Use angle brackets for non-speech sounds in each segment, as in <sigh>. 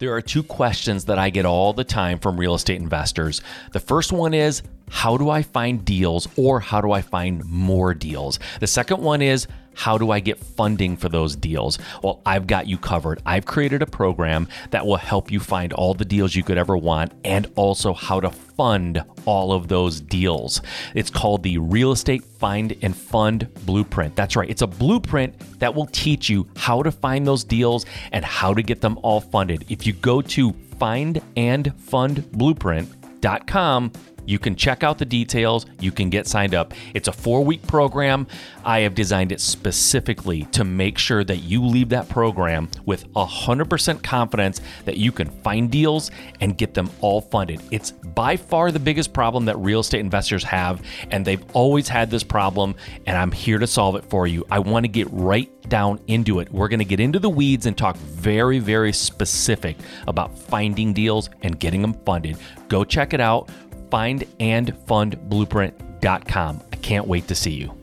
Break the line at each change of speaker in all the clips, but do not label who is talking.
There are two questions that I get all the time from real estate investors. The first one is, how do I find deals or how do I find more deals? The second one is, how do I get funding for those deals? Well, I've got you covered. I've created a program that will help you find all the deals you could ever want and also how to fund all of those deals. It's called the Real Estate Find and Fund Blueprint. That's right, it's a blueprint that will teach you how to find those deals and how to get them all funded. If you go to findandfundblueprint.com, you can check out the details. You can get signed up. It's a four week program. I have designed it specifically to make sure that you leave that program with 100% confidence that you can find deals and get them all funded. It's by far the biggest problem that real estate investors have, and they've always had this problem, and I'm here to solve it for you. I want to get right down into it. We're going to get into the weeds and talk very, very specific about finding deals and getting them funded. Go check it out findandfundblueprint.com. I can't wait to see you.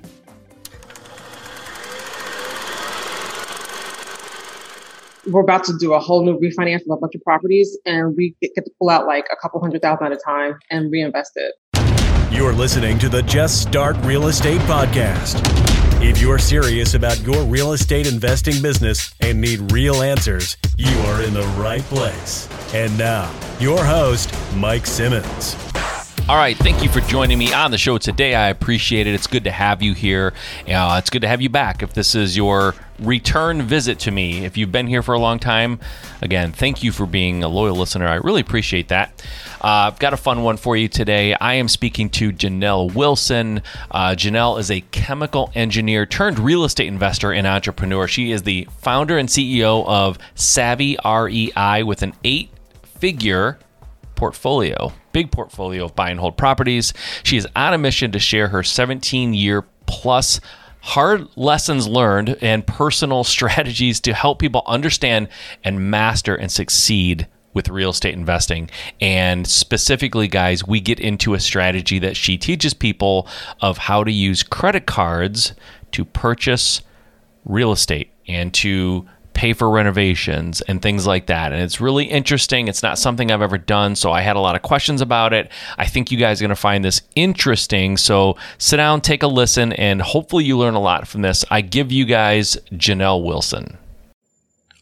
We're about to do a whole new refinance of a bunch of properties, and we get to pull out like a couple hundred thousand at a time and reinvest it.
You're listening to the Just Start Real Estate Podcast. If you're serious about your real estate investing business and need real answers, you are in the right place. And now, your host, Mike Simmons.
All right, thank you for joining me on the show today. I appreciate it. It's good to have you here. Uh, it's good to have you back. If this is your return visit to me, if you've been here for a long time, again, thank you for being a loyal listener. I really appreciate that. Uh, I've got a fun one for you today. I am speaking to Jhanel Wilson. Uh, Jhanel is a chemical engineer turned real estate investor and entrepreneur. She is the founder and CEO of Savvy REI with an eight figure portfolio, big portfolio of buy and hold properties. She is on a mission to share her 17 year plus hard lessons learned and personal <laughs> strategies to help people understand and master and succeed with real estate investing. And specifically, guys, we get into a strategy that she teaches people of how to use credit cards to purchase real estate and to pay for renovations and things like that. And it's really interesting. It's not something I've ever done, so I had a lot of questions about it. I think you guys are going to find this interesting. So sit down, take a listen, and hopefully you learn a lot from this. I give you guys Jhanel Wilson.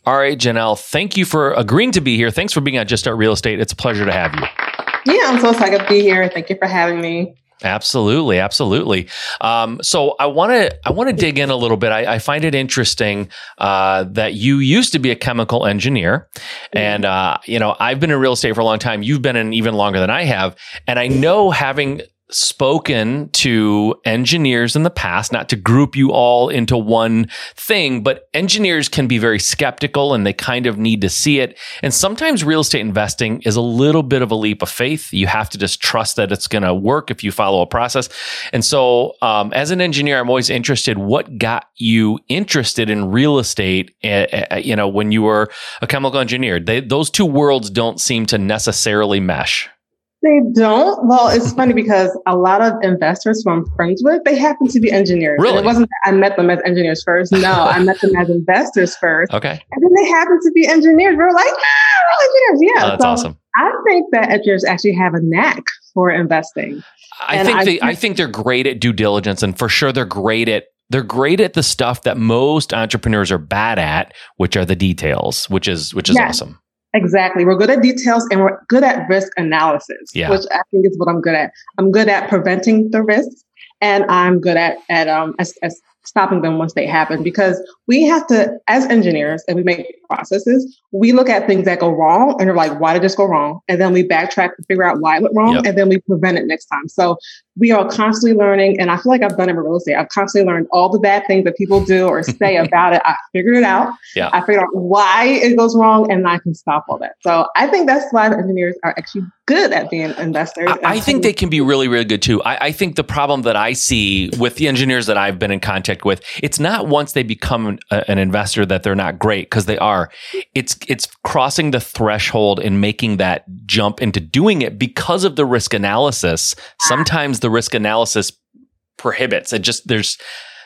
All right, Jhanel, thank you for agreeing to be here. Thanks for being on Just Start Real Estate. It's a pleasure to have you.
Yeah, I'm so excited to be here. Thank you for having me.
Absolutely, absolutely. Um, so I want to I want to dig in a little bit. I, I find it interesting uh, that you used to be a chemical engineer, and uh, you know I've been in real estate for a long time. You've been in even longer than I have, and I know having spoken to engineers in the past, not to group you all into one thing, but engineers can be very skeptical and they kind of need to see it. And sometimes real estate investing is a little bit of a leap of faith. You have to just trust that it's going to work if you follow a process. And so, um, as an engineer, I'm always interested what got you interested in real estate, uh, you know, when you were a chemical engineer. They, those two worlds don't seem to necessarily mesh.
They don't. Well, it's funny because a lot of investors who I'm friends with, they happen to be engineers.
Really?
And it wasn't that I met them as engineers first. No, I met them as investors first. <laughs>
Okay.
And then they happen to be engineers. We're like, ah, we're engineers. Yeah.
Oh, that's
so
awesome.
I think that engineers actually have a knack for investing.
I
And
think
I
they, I think they're great at due diligence, and for sure they're great at they're great at the stuff that most entrepreneurs are bad at, which are the details, which is which is
Yes.
awesome.
Exactly. We're good at details and we're good at risk analysis,
Yeah.
which I think is what I'm good at. I'm good at preventing the risks and I'm good at, at um, as, as stopping them once they happen because we have to, as engineers, and we make processes, we look at things that go wrong and we're like, why did this go wrong? And then we backtrack to figure out why it went wrong
Yep.
and then we prevent it next time. So we are constantly learning. And I feel like I've done it in real estate. I've constantly learned all the bad things that people do or say <laughs> about it. I figured it out.
Yeah.
I figured out why it goes wrong and I can stop all that. So I think that's why the engineers are actually good at being investors.
I, I think they can be really, really good too. I, I think the problem that I see with the engineers that I've been in contact with, it's not once they become an, a- an investor that they're not great because they are. It's it's crossing the threshold and making that jump into doing it because of the risk analysis. Ah. Sometimes the risk analysis prohibits it. Just there's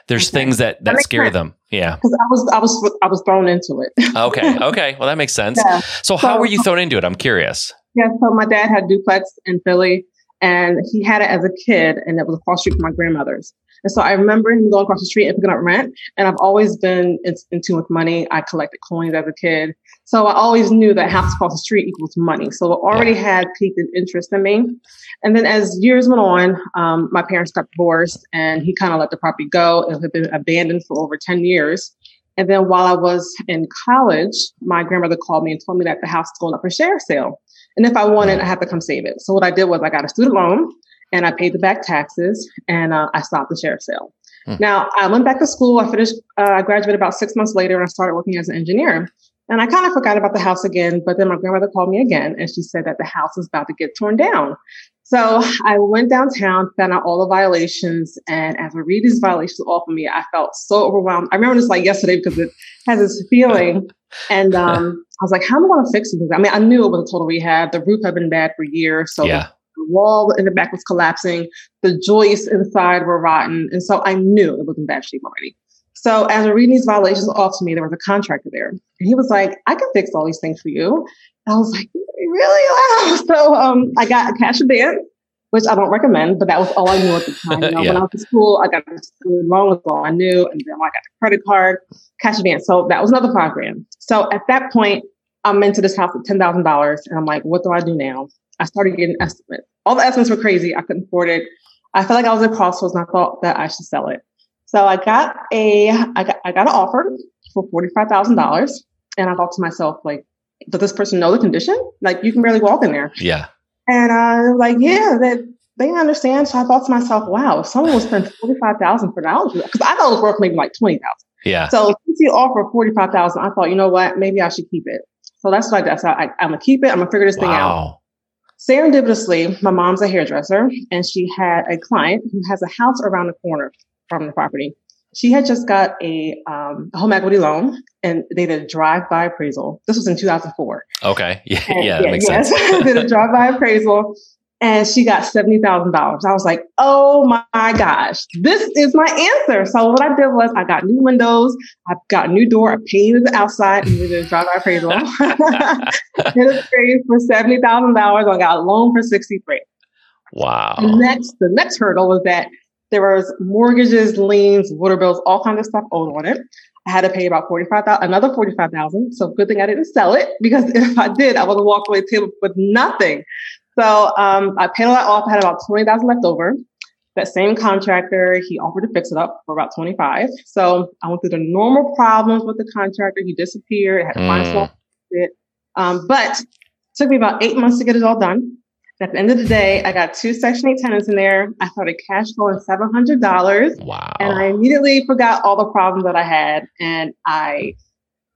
There's
Okay.
things that that,
That
scare
sense.
them. Yeah.
Because I was I was I was thrown into it.
Okay. <laughs> Okay. Well, that makes sense.
Yeah.
So, how were you thrown into it? I'm curious.
Yeah, so my dad had duplex in Philly and he had it as a kid and it was across the street from my grandmother's. And so I remember him going across the street and picking up rent. And I've always been in, in tune with money. I collected coins as a kid. So I always knew that house across the street equals money. So it already had piqued an interest in me. And then as years went on, um, my parents got divorced and he kind of let the property go. It had been abandoned for over 10 years. And then while I was in college, my grandmother called me and told me that the house was going up for sheriff sale. And if I wanted, I had to come save it. So what I did was I got a student loan and I paid the back taxes and uh, I stopped the sheriff sale.
Hmm.
Now I went back to school. I finished, uh, I graduated about six months later and I started working as an engineer. And I kind of forgot about the house again, but then my grandmother called me again and she said that the house was about to get torn down. So I went downtown, found out all the violations, and as I read these violations off of me, I felt so overwhelmed. I remember this like yesterday because it has this feeling, and um, I was like, "How am I going to fix it?" I mean, I knew it was a total rehab. The roof had been bad for years, so
yeah.
the wall in the back was collapsing. The joists inside were rotten, and so I knew it was in bad shape already. So as I reading these violations off to me, there was a contractor there, and he was like, "I can fix all these things for you." I was like, "Really?" Wow. <laughs> So um, I got a cash advance, which I don't recommend, but that was all I knew at the <laughs> time. You know,
Yeah.
When I was in school, I got a student loan was all I knew, and then I got a credit card, cash advance. So that was another five grand. So at that point, I'm into this house thousand dollars, and I'm like, "What do I do now?" I started getting estimates. All the estimates were crazy. I couldn't afford it. I felt like I was at crossroads, and I thought that I should sell it. So I got a, I got, I got an offer for forty five thousand dollars, and I thought to myself, like, does this person know the condition? Like, you can barely walk in there.
Yeah.
And I was like, yeah, that they understand. So I thought to myself, wow, if someone would spend forty five thousand for house, because I thought it was worth maybe like twenty thousand.
Yeah.
So since he offered forty five thousand, I thought, you know what, maybe I should keep it. So that's what I did. So I, I'm gonna keep it. I'm gonna figure this thing out
Wow.
serendipitously, my mom's a hairdresser and she had a client who has a house around the corner from the property. She had just got a, um, home equity loan and they did a drive-by appraisal. This was in 2004.
Okay. <laughs> Yeah.
And-
Yeah. That makes sense. <laughs>
did a drive-by appraisal and she got $70,000. I was like, oh my gosh, this is my answer. So what I did was I got new windows, I got a new door, I painted the outside and we did a drive-by appraisal. <laughs> Did a appraisal for $70,000. I got a loan for 63.
Wow.
The next, the next hurdle was that there was mortgages, liens, water bills, all kinds of stuff owed on it. I had to pay about forty-five thousand, another forty-five thousand. So good thing I didn't sell it because <laughs> if I did, I would have walked away table with nothing. So um, I paid all that off. I had about twenty thousand left over. That same contractor, he offered to fix it up for about twenty-five. So I went through the normal problems with the contractor. He disappeared. I had to find
Mm.
someone. Um, but it took me about eight months to get it all done. At the end of the day, I got two Section 8 tenants in there. I started cash flowing $700
Wow.
and I immediately forgot all the problems that I had. And I,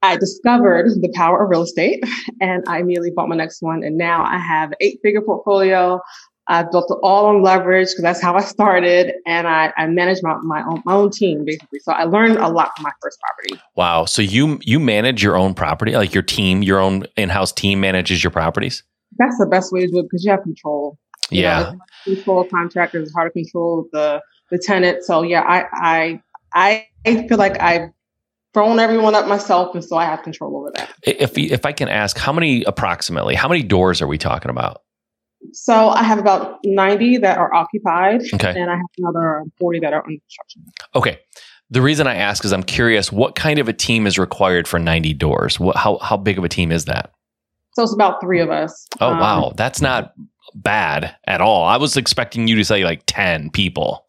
I discovered the power of real estate and I immediately bought my next one. And now I have an eight figure portfolio. I built it all on leverage because that's how I started. And I, I manage my, my own, my own team basically. So I learned a lot from my first property.
wow. So you you manage your own property, like your team, your own in-house team manages your properties.
That's the best way to do it because you have control. You know,
Yeah.
it's control contractors, it's hard to control the the tenant. So yeah, I I I feel like I've thrown everyone up myself, and so I have control over that.
If if I can ask, how many approximately? How many doors are we talking about?
So I have about ninety that are occupied,
Okay.
and I have another forty that are under construction.
Okay. The reason I ask is I'm curious what kind of a team is required for 90 doors? What how how big of a team is that?
So it's about three of us.
Oh
Um,
wow, that's not bad at all. I was expecting you to say like 10 people.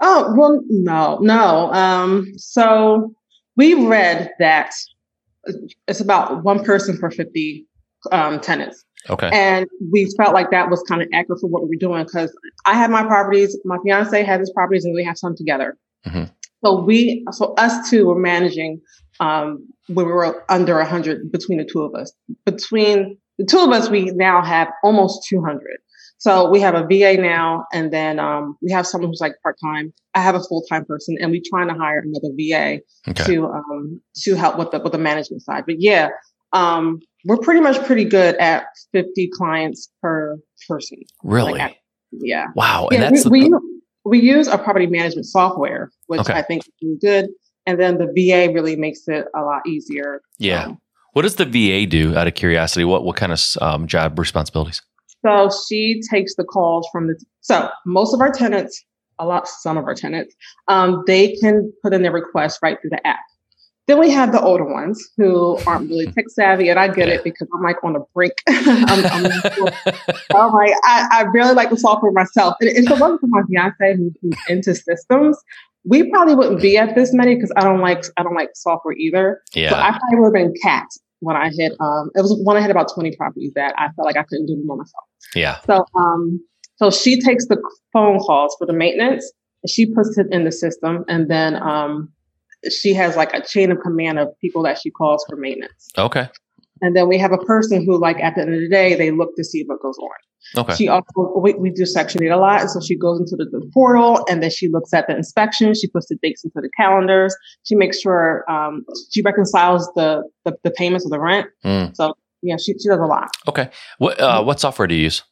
Oh well, no, no. Um, so we read that it's about one person per fifty um, tenants.
Okay.
And we felt like that was kind of accurate for what we were doing because I have my properties, my fiance has his properties, and we have some together.
Mhm.
So we, so us two were managing um, when we were under 100 between the two of us. Between the two of us, we now have almost 200. So we have a VA now, and then um, we have someone who's like part time. I have a full time person, and we're trying to hire another VA
Okay.
to um, to help with the with the management side. But yeah, um, we're pretty much pretty good at 50 clients per person.
Really?
Like, yeah.
wow. And that's
we,
the,
we, We use a property management software, which
Okay.
I think is really good. And then the VA really makes it a lot easier.
Yeah.
Um,
What does the VA do? Out of curiosity, what what kind of um, job responsibilities?
So she takes the calls from the. So most of our tenants, a lot, some of our tenants, um, they can put in their request right through the app. Then we have the older ones who aren't really <laughs> tech savvy, and I get
Yeah.
it because I'm like on the brink. <laughs> I'm, I'm, <laughs> I'm like I, I really like the software myself. And if it wasn't for my fiance who, who's into systems, we probably wouldn't be at this many because I don't like I don't like software either. So
Yeah.
I probably would have been capped when I hit. Um, it was when I had about 20 properties that I felt like I couldn't do them on myself.
Yeah.
So, um, so she takes the phone calls for the maintenance, and she puts it in the system, and then um, she has like a chain of command of people that she calls for maintenance.
Okay.
And then we have a person who, like, at the end of the day, they look to see what goes on.
Okay.
She also we, we do section eight a lot, and so she goes into the, the portal, and then she looks at the inspection. She puts the dates into the calendars. She makes sure um, she reconciles the, the the payments of the rent.
Mm.
So yeah, she she does a lot.
Okay. What uh, what software do you use?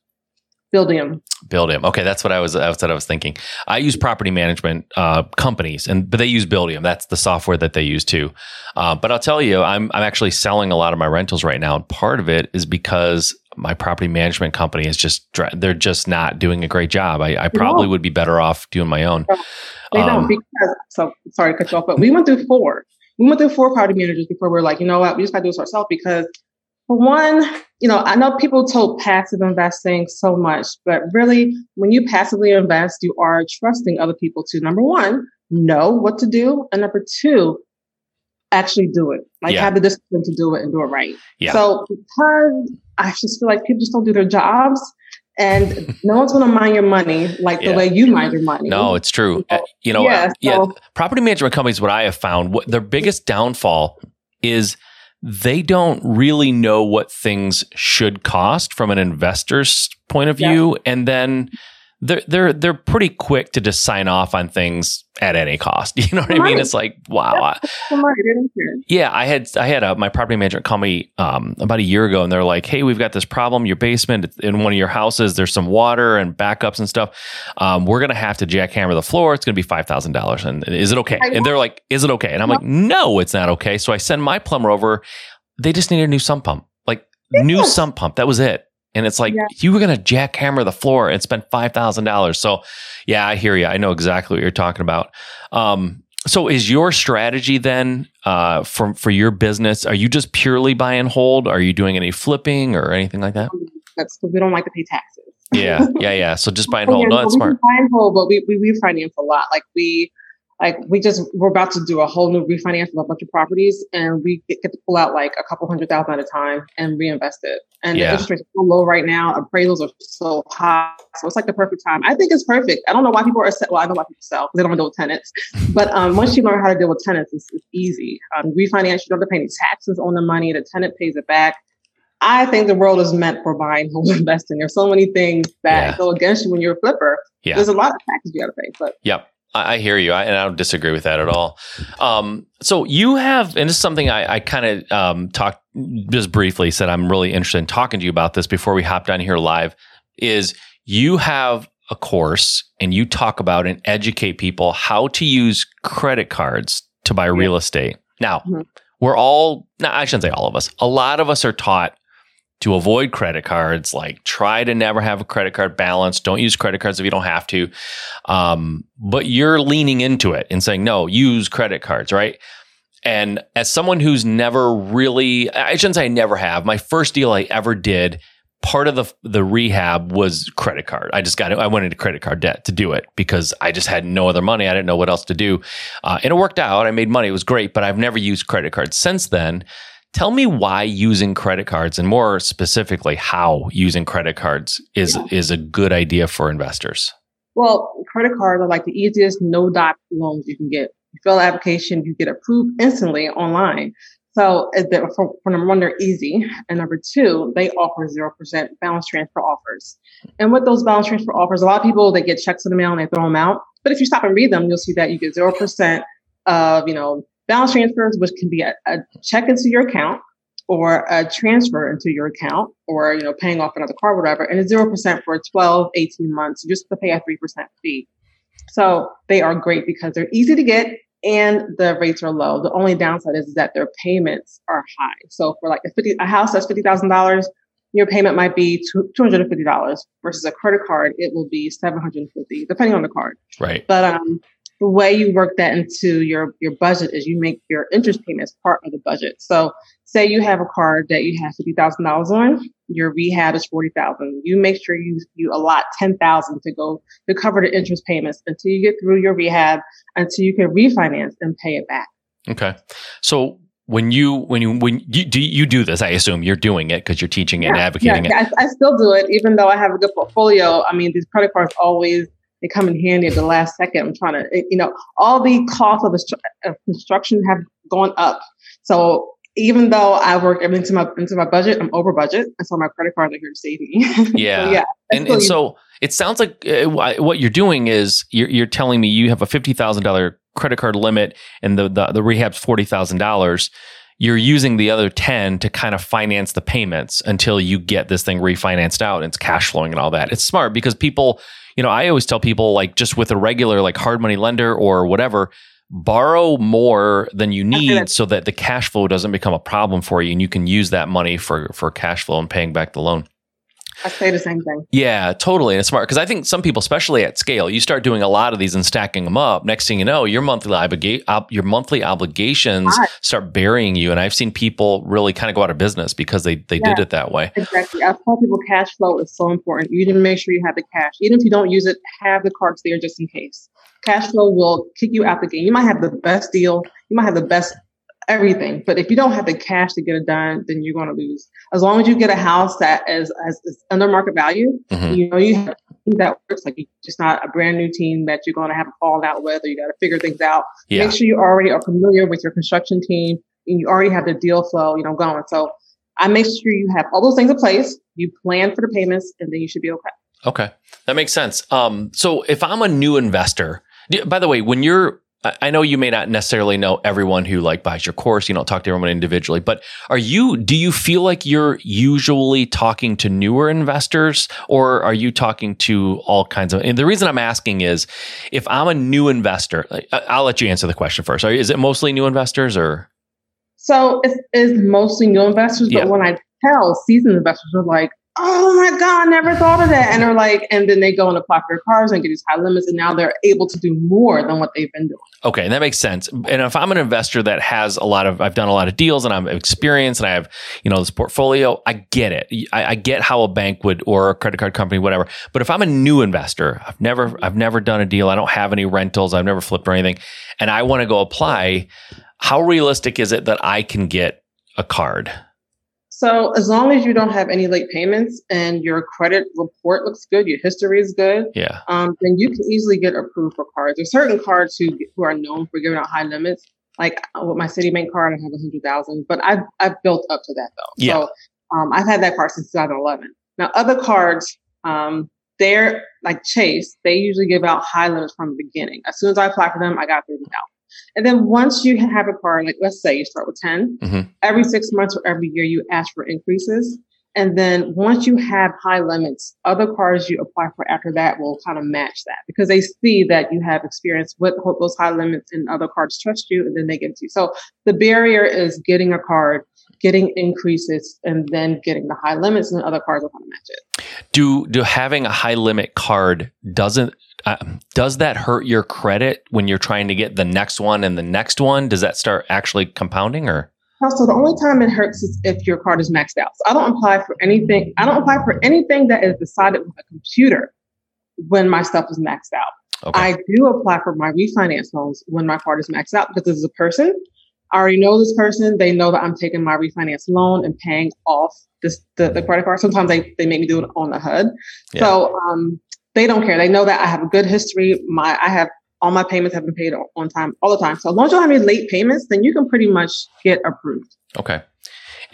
Building.
Buildium. Okay, that's what I was. That's what I was thinking. I use property management uh, companies, and but they use Buildium. That's the software that they use too. Uh, but I'll tell you, I'm I'm actually selling a lot of my rentals right now, and part of it is because my property management company is just they're just not doing a great job. I, I probably
No.
would be better off doing my own.
They
Um,
don't because so sorry to cut you off, but we went through four. We went through four property managers before we were like, you know what, we just gotta do this ourselves because for one, you know, I know people told passive investing so much, but really when you passively invest, you are trusting other people to number one, know what to do, and number two, actually do it. Like
Yeah.
have the discipline to do it and do it right.
Yeah.
So because I just feel like people just don't do their jobs and <laughs> no one's gonna mind your money like
Yeah.
the way you mind your money.
No, it's true. Uh, You know,
Yeah,
uh, yeah.
so-
Property management companies, what I have found, what their biggest downfall is they don't really know what things should cost from an investor's point of
Yeah.
view, and then they're they're they're pretty quick to just sign off on things at any cost. <laughs> You know what I mean? It's like wow. I-
Come on, they didn't care.
yeah, I had I had a, my property management company um, about a year ago, and they're like, "Hey, we've got this problem. Your basement in one of your houses, there's some water and backups and stuff. Um, we're gonna have to jackhammer the floor. It's gonna be five thousand dollars. And is it okay?" And they're like, "Is it okay?" And I'm like, "No, it's not okay." So I send my plumber over. They just needed a new sump pump, like new sump pump. That was it. And it's like
Yeah.
you were gonna jackhammer the floor and spend five thousand dollars. So, yeah, I hear you. I know exactly what you're talking about. Um, so is your strategy then uh, for for your business? Are you just purely buy and hold? Are you doing any flipping or anything like that?
That's because we don't like to pay taxes.
Yeah, yeah, yeah. So just <laughs> buy and
Oh,
hold.
yeah,
No, that's smart.
Buy and hold, but we, we refinance a lot. Like we, like we just we're about to do a whole new refinance of a bunch of properties, and we get, get to pull out like a couple hundred thousand at a time and reinvest it. And
Yeah.
the interest rates are so low right now. Appraisals are so high, so it's like the perfect time. I think it's perfect. I don't know why people are well. I don't know why people sell because they don't want deal with tenants. <laughs> But um, once you learn how to deal with tenants, it's, it's easy. Um, refinance, you don't have to pay any taxes on the money. The tenant pays it back. I think the world is meant for buying home <laughs> investing. There's so many things that
Yeah.
go against you when you're a flipper.
Yeah.
There's a lot of taxes you got to pay, but
Yep. I, I hear you, I, and I don't disagree with that at all. Um, so you have, and this is something I, I kind of um, talked just briefly. Said I'm really interested in talking to you about this before we hopped on here live. Is you have a course and you talk about and educate people how to use credit cards to buy real estate. Now,
Mhm.
we're all, no, I shouldn't say all of us. A lot of us are taught to avoid credit cards, like try to never have a credit card balance. Don't use credit cards if you don't have to. Um, but you're leaning into it and saying, no, use credit cards, right? And as someone who's never really, I shouldn't say I never have. My first deal I ever did, part of the the rehab was credit card. I just got it. I went into credit card debt to do it because I just had no other money. I didn't know what else to do, uh, and it worked out. I made money. It was great, but I've never used credit cards since then. Tell me why using credit cards, and more specifically, how using credit cards is
Yeah.
is a good idea for investors.
well, credit cards are like the easiest no doc loans you can get. You fill out application, you get approved instantly online. So for, for number one, they're easy, and number two, they offer zero percent balance transfer offers. And with those balance transfer offers, a lot of people they get checks in the mail and they throw them out. But if you stop and read them, you'll see that you get zero percent of you know balance transfers, which can be a, a check into your account or a transfer into your account or you know paying off another car whatever and it's 0% for 12 18 months just to pay a 3% fee So they are great because they're easy to get and the rates are low. The only downside is that their payments are high. So for like a, 50, a house that's fifty thousand dollars, your payment might be two hundred and fifty dollars versus a credit card. It will be seven hundred and fifty, depending on the card.
Right.
But um, the way you work that into your your budget is you make your interest payments part of the budget. So say you have a card that you have fifty thousand dollars on, your rehab is forty thousand. You make sure you you allot ten thousand to go to cover the interest payments until you get through your rehab, until you can refinance and pay it back.
Okay. So when you when you when you do you do this, I assume you're doing it because you're teaching yeah, and advocating
yeah,
it.
I, I still do it, even though I have a good portfolio. I mean, these credit cards always they come in handy at the last second. I'm trying to, you know, all the costs of, of construction have gone up. So even though I work everything into my into my budget, I'm over budget, and so my credit cards are here to save me. <laughs>
Yeah, so, yeah. And, and so it sounds like uh, what you're doing is you're, you're telling me you have a fifty thousand dollar credit card limit, and the the, the rehab's forty thousand dollars. You're using the other ten to kind of finance the payments until you get this thing refinanced out and it's cash flowing and all that. It's smart because people, you know, I always tell people like just with a regular like hard money lender or whatever borrow more than you need so that the cash flow doesn't become a problem for you and you can use that money for for cash flow and paying back the loan.
I say the same thing.
Yeah, totally. And it's smart because I think some people, especially at scale, you start doing a lot of these and stacking them up. Next thing you know, your monthly obliga- ob- your monthly obligations start burying you. And I've seen people really kind of go out of business because they they yeah, did it that way.
Exactly. I tell people cash flow is so important. You need to make sure you have the cash, even if you don't use it. Have the cards there just in case cash flow will kick you out the game. You might have the best deal, you might have the best everything, but if you don't have the cash to get it done, then you're going to lose. As long as you get a house that is, is, is under market value, mm-hmm. you know you have that works. Like you're just not a brand new team that you're going to have a fall out with, or you got to figure things out. Yeah. Make sure you already are familiar with your construction team and you already have the deal flow, you know, going. So I make sure you have all those things in place. You plan for the payments, and then you should be okay.
Okay, that makes sense. Um, so if I'm a new investor by the way, when you're I know you may not necessarily know everyone who like buys your course. You don't talk to everyone individually, but are you? Do you feel like you're usually talking to newer investors, or are you talking to all kinds of? And the reason I'm asking is, if I'm a new investor, I'll let you answer the question first. Is it mostly new investors, or?
So it's, it's mostly new investors, but yeah. when I tell seasoned investors, are like, oh my God, I never thought of that. And they're like, and then they go and apply for their cars and get these high limits. And now they're able to do more than what they've been doing.
Okay. that makes sense. And if I'm an investor that has a lot of, I've done a lot of deals and I'm experienced and I have, you know, this portfolio, I get it. I, I get how a bank would or a credit card company, whatever. But if I'm a new investor, I've never, I've never done a deal. I don't have any rentals. I've never flipped or anything. And I want to go apply. How realistic is it that I can get a card?
So as long as you don't have any late payments and your credit report looks good, your history is good,
yeah,
um, then you can easily get approved for cards. There's certain cards who who are known for giving out high limits. Like uh, with my Citibank card, I have a hundred thousand, but I've I've built up to that though. Yeah. So um, I've had that card since 2011. Now other cards, um, they're like Chase. They usually give out high limits from the beginning. As soon as I apply for them, I got thirty thousand. And then once you have a card, like let's say you start with 10, mm-hmm. every six months or every year you ask for increases. And then once you have high limits, other cards you apply for after that will kind of match that because they see that you have experience with those high limits and other cards trust you and then they get to you. So the barrier is getting a card, getting increases, and then getting the high limits and other cards will kind of match it.
Do, do having a high limit card doesn't uh, does that hurt your credit when you're trying to get the next one and the next one? Does that start actually compounding or?
So the only time it hurts is if your card is maxed out. So I don't apply for anything. I don't apply for anything that is decided with a computer when my stuff is maxed out. Okay. I do apply for my refinance loans when my card is maxed out because this is a person. I already know this person. They know that I'm taking my refinance loan and paying off this the, the credit card. Sometimes they, they make me do it on the HUD. Yeah. So um, they don't care. They know that I have a good history. My I have all my payments have been paid on time all the time. So as long as you don't have any late payments, then you can pretty much get approved.
Okay.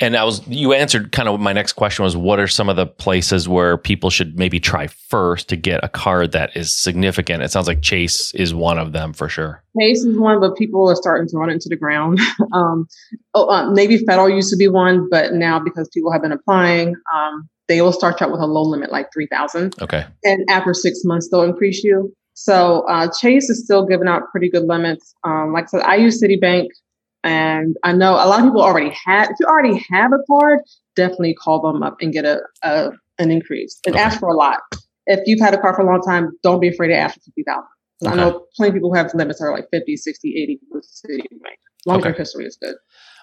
And I was you answered kind of my next question was what are some of the places where people should maybe try first to get a card that is significant? It sounds like Chase is one of them for sure.
Chase is one, but people are starting to run into the ground. <laughs> um, oh, Navy Federal used to be one, but now because people have been applying, um, they will start you out with a low limit, like 3000
Okay.
And after six months, they'll increase you. So uh, Chase is still giving out pretty good limits. Um, like I said, I use Citibank, and I know a lot of people already had If you already have a card, definitely call them up and get a, a an increase and okay. ask for a lot. If you've had a card for a long time, don't be afraid to ask for fifty thousand. Okay. I know plenty of people who have limits are like 50, 60, 80 with Citibank. Long okay. history is good.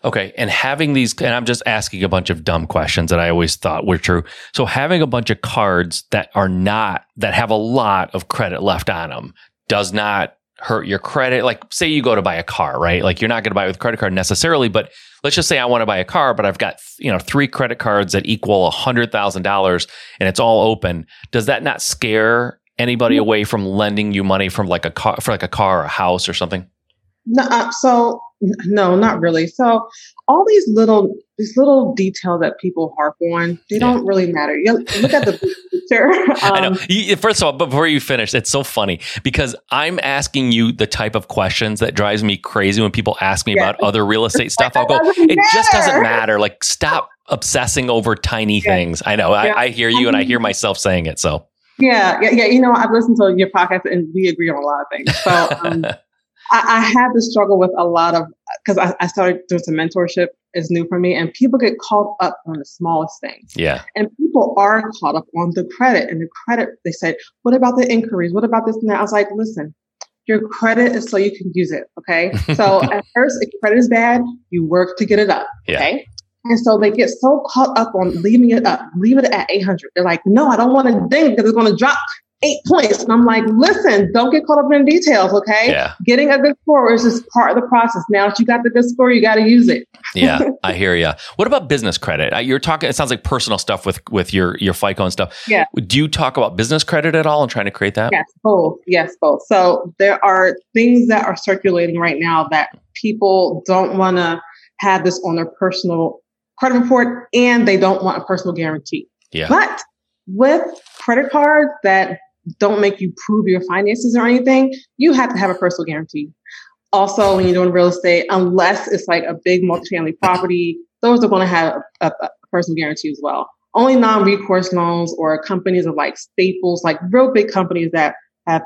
Okay. And having these, and I'm just asking a bunch of dumb questions that I always thought were true. So having a bunch of cards that are not, that have a lot of credit left on them does not hurt your credit. Like, say you go to buy a car, right? Like, you're not going to buy it with credit card necessarily, but let's just say I want to buy a car, but I've got, you know, three credit cards that equal a $100,000 and it's all open. Does that not scare anybody away from lending you money from like a car, for like a car or a house or something?
No, uh, so no, not really. So all these little these little details that people harp on, they yeah. don't really matter. You look at the <laughs> picture. Um,
I know. Um, first of all, before you finish, it's so funny because I'm asking you the type of questions that drives me crazy when people ask me yeah. about other real estate stuff. I'll go, <laughs> it matter. just doesn't matter. Like, stop obsessing over tiny yeah. things. I know. I, I hear you, and I hear myself saying it. So.
Yeah, yeah, yeah. You know, I've listened to your podcast, and we agree on a lot of things. So. Um, <laughs> I, I had to struggle with a lot of because I, I, started doing some mentorship is new for me, and people get caught up on the smallest things.
Yeah,
and people are caught up on the credit and the credit. They said, "What about the inquiries? What about this and that?" I was like, "Listen." Your credit is so you can use it. Okay. <laughs> So at first, if your credit is bad, you work to get it up. Yeah. Okay. And so they get so caught up on leaving it up, leave it at 800. They're like, no, I don't want to ding because it's going to drop eight points. And I'm like, listen, don't get caught up in details, okay?
Yeah.
Getting a good score is just part of the process. Now that you got the good score, you got to use it. <laughs>
yeah, I hear you. What about business credit? You're talking. It sounds like personal stuff with with your your FICO and stuff.
Yeah.
Do you talk about business credit at all and trying to create that?
Yes, both. Yes, both. So there are things that are circulating right now that people don't want to have this on their personal credit report, and they don't want a personal guarantee.
Yeah.
But with credit cards that don't make you prove your finances or anything, you have to have a personal guarantee. Also, when you're doing real estate, unless it's like a big multifamily property, those are going to have a, a, a personal guarantee as well. Only non-recourse loans or companies of like Staples, like real big companies that have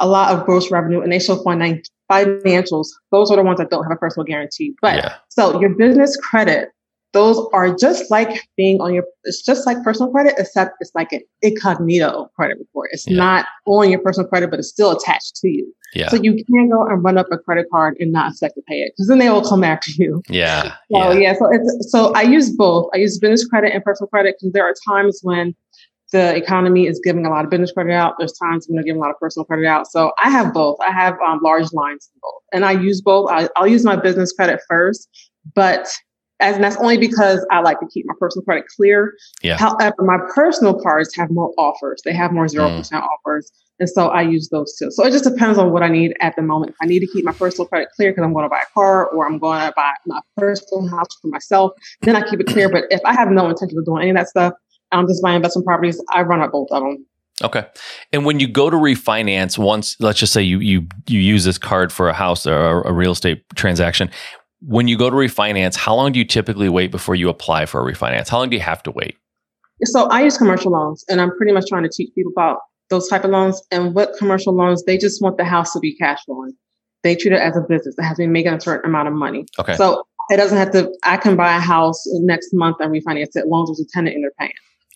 a lot of gross revenue and they show financials. Those are the ones that don't have a personal guarantee. But yeah. so your business credit those are just like being on your it's just like personal credit except it's like an incognito credit report it's yeah. not on your personal credit but it's still attached to you
yeah.
so you can't go and run up a credit card and not expect to pay it because then they will come after you
yeah <laughs>
so yeah, yeah so it's so i use both i use business credit and personal credit because there are times when the economy is giving a lot of business credit out. There's times when they're giving a lot of personal credit out. So I have both. I have um, large lines in both, and I use both. I, I'll use my business credit first, but and that's only because I like to keep my personal credit clear.
Yeah.
However, my personal cards have more offers. They have more 0% mm. offers. And so I use those too. So it just depends on what I need at the moment. If I need to keep my personal credit clear because I'm going to buy a car or I'm going to buy my personal house for myself, then I keep it clear. But if I have no intention of doing any of that stuff, I'm just buying investment properties, I run up both of them.
Okay. And when you go to refinance once, let's just say you you you use this card for a house or a real estate transaction, when you go to refinance, how long do you typically wait before you apply for a refinance? How long do you have to wait?
So I use commercial loans and I'm pretty much trying to teach people about those type of loans and what commercial loans, they just want the house to be cash flowing. They treat it as a business. It has to be making a certain amount of money.
Okay.
So it doesn't have to, I can buy a house next month and refinance it loans with a tenant in their paying.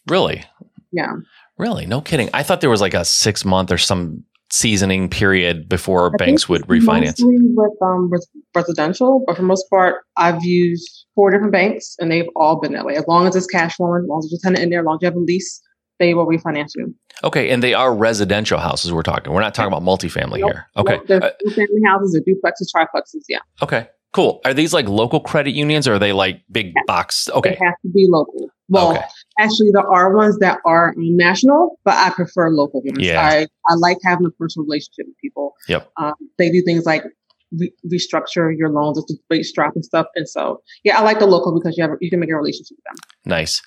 Really?
Yeah.
Really? No kidding. I thought there was like a six month or some seasoning period before I banks would refinance?
with um, residential, but for most part, I've used four different banks, and they've all been that way. As long as it's cash flowing, as long as there's a tenant in there, as long as you have a lease, they will refinance you.
Okay, and they are residential houses. We're talking. We're not talking about multifamily nope. here. Okay,
nope. uh, family houses, or duplexes, triplexes. Yeah.
Okay. Cool. Are these like local credit unions or are they like big yes. box? Okay.
They have to be local. Well, okay. Actually, there are ones that are national, but I prefer local ones.
Yeah.
I, I like having a personal relationship with people.
Yep.
Um, they do things like re- restructure your loans, it's drop and stuff. And so, yeah, I like the local because you have you can make a relationship with them.
Nice.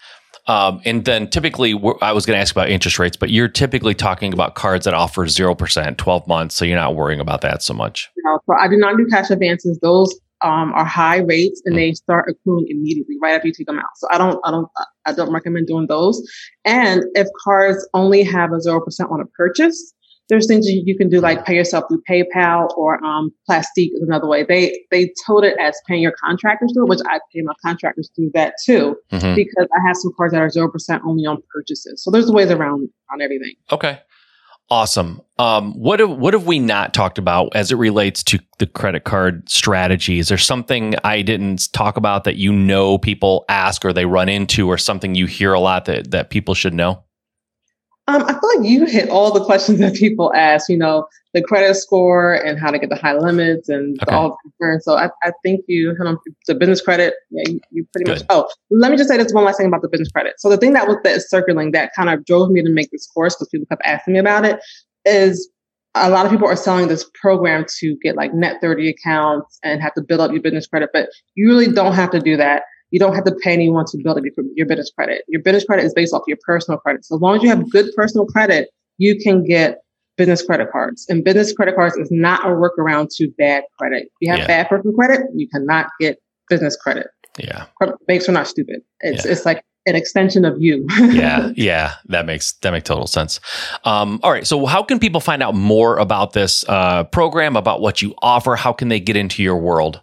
Um, and then typically, I was going to ask about interest rates, but you're typically talking about cards that offer 0%, 12 months. So you're not worrying about that so much.
No, so I do not do cash advances. Those um, are high rates and mm. they start accruing immediately right after you take them out. So I don't, I don't, I don't recommend doing those. And if cards only have a 0% on a purchase, there's things you can do like pay yourself through PayPal or um, Plastiq is another way. They they told it as paying your contractors through, which I pay my contractors through that too, mm-hmm. because I have some cards that are zero percent only on purchases. So there's ways around on everything.
Okay. Awesome. Um, what have what have we not talked about as it relates to the credit card strategy? Is there something I didn't talk about that you know people ask or they run into, or something you hear a lot that that people should know?
Um, I feel like you hit all the questions that people ask. You know, the credit score and how to get the high limits and okay. all the concerns. So I, I think you hit on the business credit. Yeah, you, you pretty Good. much. Oh, let me just say this one last thing about the business credit. So the thing that was that circling that kind of drove me to make this course because people kept asking me about it is a lot of people are selling this program to get like net 30 accounts and have to build up your business credit, but you really don't have to do that. You don't have to pay anyone to build up your business credit. Your business credit is based off your personal credit. So as long as you have good personal credit, you can get business credit cards. And business credit cards is not a workaround to bad credit. If you have yeah. bad personal credit, you cannot get business credit.
Yeah.
Banks are not stupid. It's yeah. it's like an extension of you. <laughs>
yeah, yeah, that makes that makes total sense. Um, all right, so how can people find out more about this uh, program, about what you offer? How can they get into your world?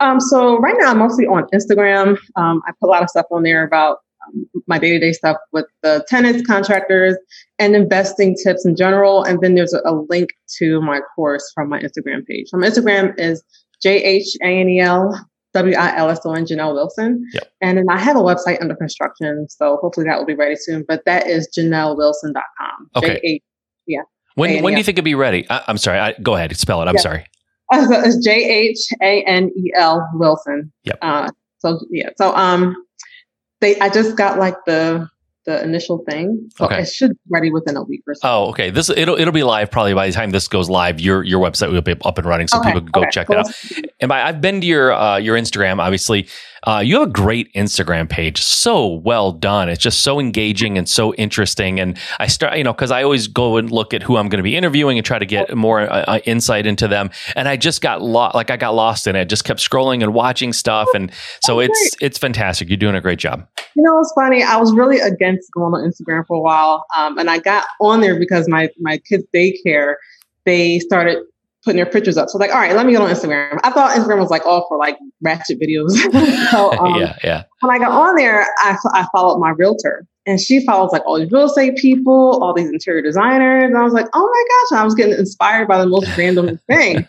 Um, so right now, I'm mostly on Instagram. Um, I put a lot of stuff on there about my day to day stuff with the tenants, contractors, and investing tips in general. And then there's a, link to my course from my Instagram page. So my Instagram is J H A N E L W I L S O N Jhanel Wilson. Yep. And then I have a website under construction. So hopefully that will be ready soon. But that is JhanelWilson.com.
Okay. J-A- yeah. When, when do you think it'll be ready? I, am sorry. I, go ahead. Spell it. I'm yeah. sorry.
Uh, so it's J H A N E L Wilson.
Yep.
Uh, so yeah. So um, they I just got like the the initial thing. So okay. it should be ready within a week or so.
Oh, okay. This it'll it'll be live probably by the time this goes live. Your your website will be up and running, so okay. people can go okay. check cool. that out. And by, I've been to your uh, your Instagram. Obviously, uh, you have a great Instagram page. So well done. It's just so engaging and so interesting. And I start, you know, because I always go and look at who I'm going to be interviewing and try to get more uh, uh, insight into them. And I just got lost, like I got lost in it. Just kept scrolling and watching stuff. And so it's it's fantastic. You're doing a great job.
You know, it's funny. I was really against going on Instagram for a while, um, and I got on there because my my kids' daycare they started putting their pictures up. So like, all right, let me go on Instagram. I thought Instagram was like all for like ratchet videos. <laughs> so <laughs>
um, yeah, yeah.
When I got on there, I, I followed my realtor and she follows like all these real estate people, all these interior designers. And I was like, oh my gosh, I was getting inspired by the most random <laughs> thing.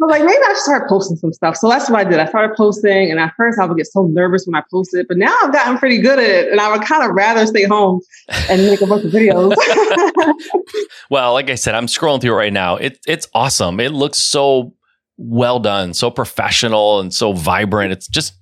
Was like, maybe I should start posting some stuff. So that's what I did. I started posting, and at first I would get so nervous when I posted, but now I've gotten pretty good at it, and I would kind of rather stay home and make a bunch of videos. <laughs>
well, like I said, I'm scrolling through it right now. It, it's awesome. It looks so well done, so professional, and so vibrant. It's just,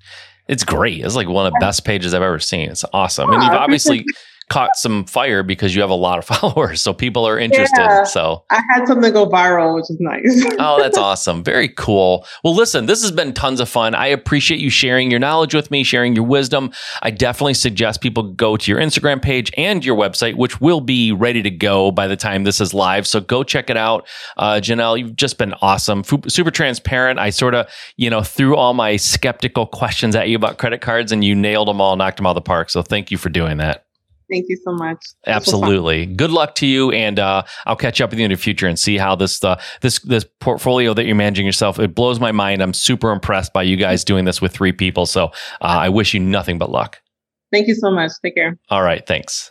it's great. It's like one of the best pages I've ever seen. It's awesome. and you've obviously caught some fire because you have a lot of <laughs> followers. So people are interested. Yeah, so
I had something go viral, which is nice. <laughs>
oh, that's awesome. Very cool. Well, listen, this has been tons of fun. I appreciate you sharing your knowledge with me, sharing your wisdom. I definitely suggest people go to your Instagram page and your website, which will be ready to go by the time this is live. So go check it out. Uh, Jhanel, you've just been awesome, super transparent. I sort of, you know, threw all my skeptical questions at you about credit cards and you nailed them all, knocked them out of the park. So thank you for doing that.
Thank you so much.
Absolutely. Good luck to you, and uh, I'll catch up with you in the future and see how this uh, this this portfolio that you're managing yourself. It blows my mind. I'm super impressed by you guys doing this with three people. So uh, I wish you nothing but luck.
Thank you so much. Take care.
All right. Thanks.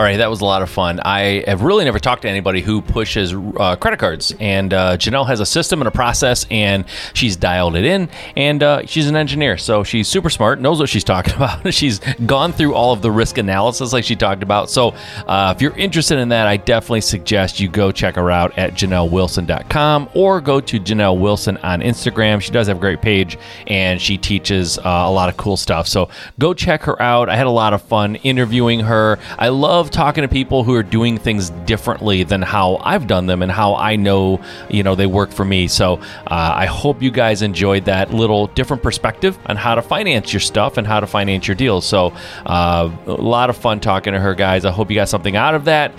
All right, that was a lot of fun. I have really never talked to anybody who pushes uh, credit cards, and uh, Jhanel has a system and a process, and she's dialed it in. And uh, she's an engineer, so she's super smart, knows what she's <laughs> talking about. she's gone through all of the risk analysis, like she talked about. So, uh, if you're interested in that, I definitely suggest you go check her out at JhanelWilson.com or go to Jhanel Wilson on Instagram. She does have a great page, and she teaches uh, a lot of cool stuff. So, go check her out. I had a lot of fun interviewing her. I love talking to people who are doing things differently than how I've done them and how I know, you know, they work for me. So uh, I hope you guys enjoyed that little different perspective on how to finance your stuff and how to finance your deals. So uh, a lot of fun talking to her, guys. I hope you got something out of that.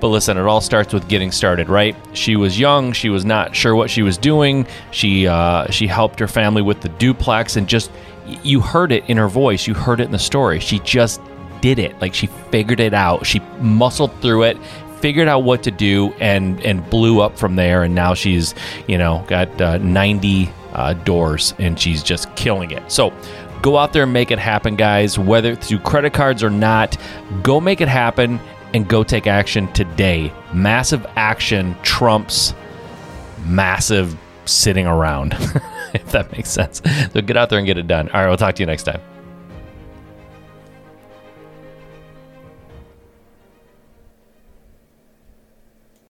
But listen, it all starts with getting started, right? She was young. She was not sure what she was doing. She uh, she helped her family with the duplex, and just you heard it in her voice. You heard it in the story. She just did it. Like she figured it out. She muscled through it, figured out what to do and and blew up from there. And now she's you know got uh, 90 uh, doors and she's just killing it. So go out there and make it happen, guys. Whether through credit cards or not, go make it happen and go take action today. Massive action trumps massive sitting around, <laughs> if that makes sense. So get out there and get it done. All right, we'll talk to you next time.